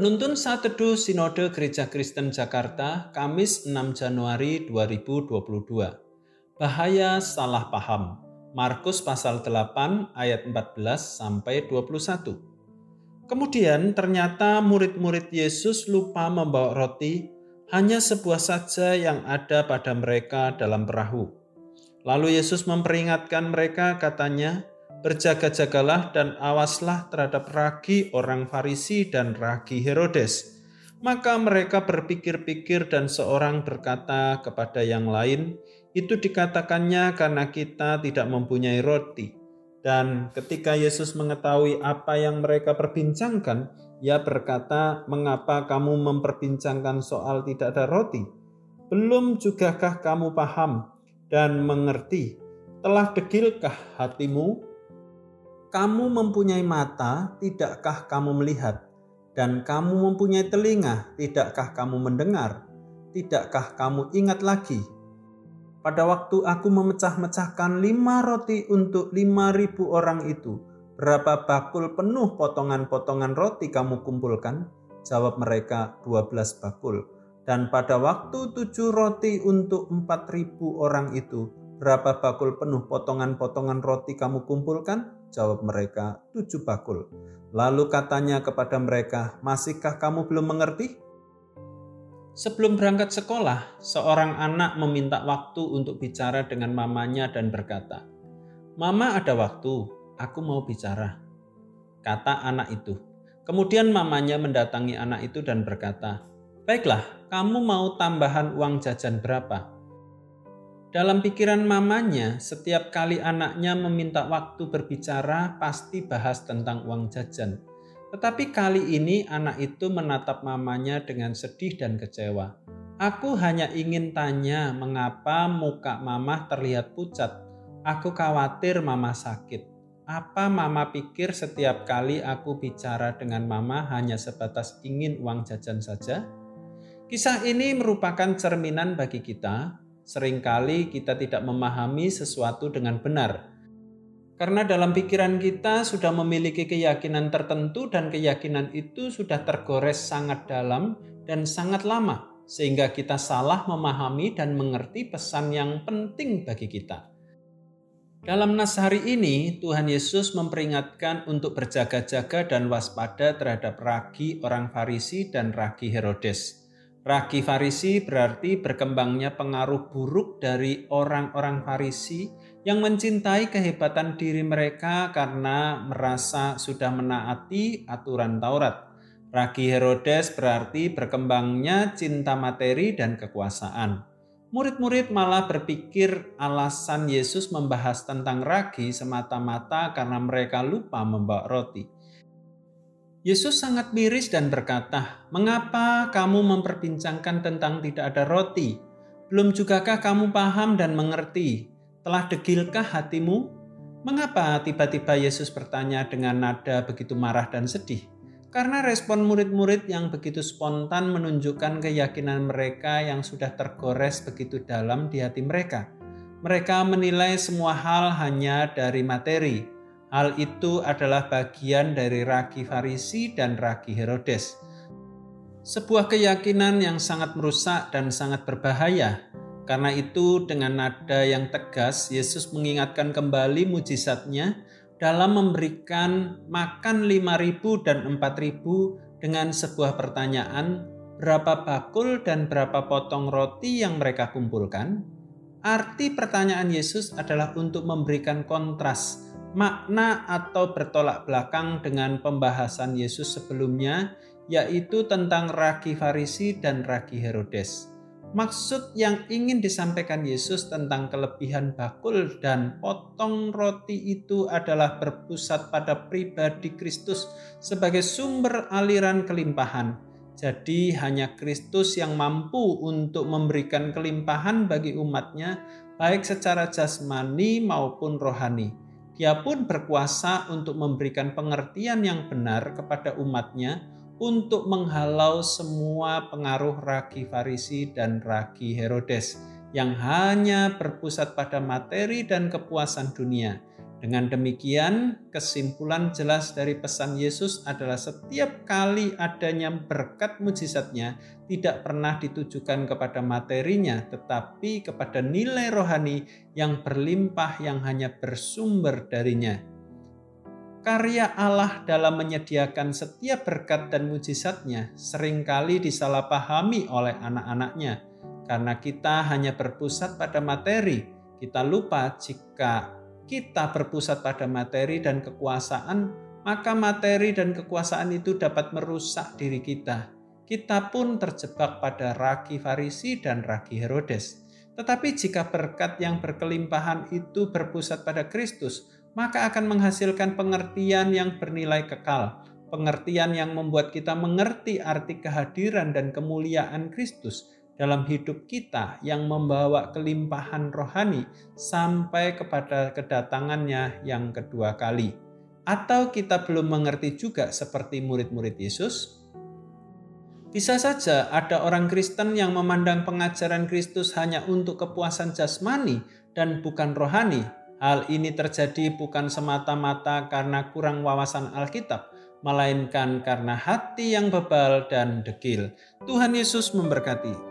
Penuntun Saat Teduh Sinode Gereja Kristen Jakarta, Kamis 6 Januari 2022. Bahaya salah paham. Markus pasal 8 ayat 14 sampai 21. Kemudian ternyata murid-murid Yesus lupa membawa roti, hanya sebuah saja yang ada pada mereka dalam perahu. Lalu Yesus memperingatkan mereka katanya, Berjaga-jagalah dan awaslah terhadap ragi orang Farisi dan ragi Herodes. Maka mereka berpikir-pikir dan seorang berkata kepada yang lain, itu dikatakannya karena kita tidak mempunyai roti. Dan ketika Yesus mengetahui apa yang mereka perbincangkan, ia berkata, "Mengapa kamu memperbincangkan soal tidak ada roti? Belum jugakah kamu paham dan mengerti? Telah degilkah hatimu?" Kamu mempunyai mata, tidakkah kamu melihat? Dan kamu mempunyai telinga, tidakkah kamu mendengar? Tidakkah kamu ingat lagi? Pada waktu aku memecah-mecahkan lima roti untuk lima ribu orang itu, berapa bakul penuh potongan-potongan roti kamu kumpulkan? Jawab mereka, dua belas bakul. Dan pada waktu tujuh roti untuk empat ribu orang itu, berapa bakul penuh potongan-potongan roti kamu kumpulkan? Jawab mereka, tujuh bakul. Lalu katanya kepada mereka, masihkah kamu belum mengerti? Sebelum berangkat sekolah, seorang anak meminta waktu untuk bicara dengan mamanya dan berkata, Mama ada waktu, aku mau bicara. Kata anak itu. Kemudian mamanya mendatangi anak itu dan berkata, Baiklah, kamu mau tambahan uang jajan berapa? Dalam pikiran mamanya, setiap kali anaknya meminta waktu berbicara, pasti bahas tentang uang jajan. Tetapi kali ini anak itu menatap mamanya dengan sedih dan kecewa. Aku hanya ingin tanya mengapa muka mama terlihat pucat. Aku khawatir mama sakit. Apa mama pikir setiap kali aku bicara dengan mama hanya sebatas ingin uang jajan saja? Kisah ini merupakan cerminan bagi kita sering kali kita tidak memahami sesuatu dengan benar. Karena dalam pikiran kita sudah memiliki keyakinan tertentu dan keyakinan itu sudah tergores sangat dalam dan sangat lama sehingga kita salah memahami dan mengerti pesan yang penting bagi kita. Dalam nas hari ini, Tuhan Yesus memperingatkan untuk berjaga-jaga dan waspada terhadap ragi orang Farisi dan ragi Herodes. Ragi Farisi berarti berkembangnya pengaruh buruk dari orang-orang Farisi yang mencintai kehebatan diri mereka karena merasa sudah menaati aturan Taurat. Ragi Herodes berarti berkembangnya cinta materi dan kekuasaan. Murid-murid malah berpikir alasan Yesus membahas tentang ragi semata-mata karena mereka lupa membawa roti. Yesus sangat miris dan berkata, "Mengapa kamu memperbincangkan tentang tidak ada roti? Belum jugakah kamu paham dan mengerti? Telah degilkah hatimu?" Mengapa tiba-tiba Yesus bertanya dengan nada begitu marah dan sedih? Karena respon murid-murid yang begitu spontan menunjukkan keyakinan mereka yang sudah tergores begitu dalam di hati mereka. Mereka menilai semua hal hanya dari materi, Hal itu adalah bagian dari ragi Farisi dan ragi Herodes. Sebuah keyakinan yang sangat merusak dan sangat berbahaya. Karena itu dengan nada yang tegas Yesus mengingatkan kembali mujizatnya dalam memberikan makan 5000 dan 4000 dengan sebuah pertanyaan berapa bakul dan berapa potong roti yang mereka kumpulkan? Arti pertanyaan Yesus adalah untuk memberikan kontras makna atau bertolak belakang dengan pembahasan Yesus sebelumnya, yaitu tentang ragi Farisi dan ragi Herodes. Maksud yang ingin disampaikan Yesus tentang kelebihan bakul dan potong roti itu adalah berpusat pada pribadi Kristus sebagai sumber aliran kelimpahan. Jadi hanya Kristus yang mampu untuk memberikan kelimpahan bagi umatnya baik secara jasmani maupun rohani. Ia pun berkuasa untuk memberikan pengertian yang benar kepada umatnya untuk menghalau semua pengaruh ragi Farisi dan ragi Herodes yang hanya berpusat pada materi dan kepuasan dunia Dengan demikian, kesimpulan jelas dari pesan Yesus adalah setiap kali adanya berkat mujizatnya tidak pernah ditujukan kepada materinya, tetapi kepada nilai rohani yang berlimpah yang hanya bersumber darinya. Karya Allah dalam menyediakan setiap berkat dan mujizatnya sering kali disalahpahami oleh anak-anaknya, karena kita hanya berpusat pada materi. Kita lupa jika kita berpusat pada materi dan kekuasaan, maka materi dan kekuasaan itu dapat merusak diri kita. Kita pun terjebak pada ragi Farisi dan ragi Herodes. Tetapi jika berkat yang berkelimpahan itu berpusat pada Kristus, maka akan menghasilkan pengertian yang bernilai kekal, pengertian yang membuat kita mengerti arti kehadiran dan kemuliaan Kristus dalam hidup kita yang membawa kelimpahan rohani sampai kepada kedatangannya yang kedua kali. Atau kita belum mengerti juga seperti murid-murid Yesus? Bisa saja ada orang Kristen yang memandang pengajaran Kristus hanya untuk kepuasan jasmani dan bukan rohani. Hal ini terjadi bukan semata-mata karena kurang wawasan Alkitab, melainkan karena hati yang bebal dan dekil. Tuhan Yesus memberkati.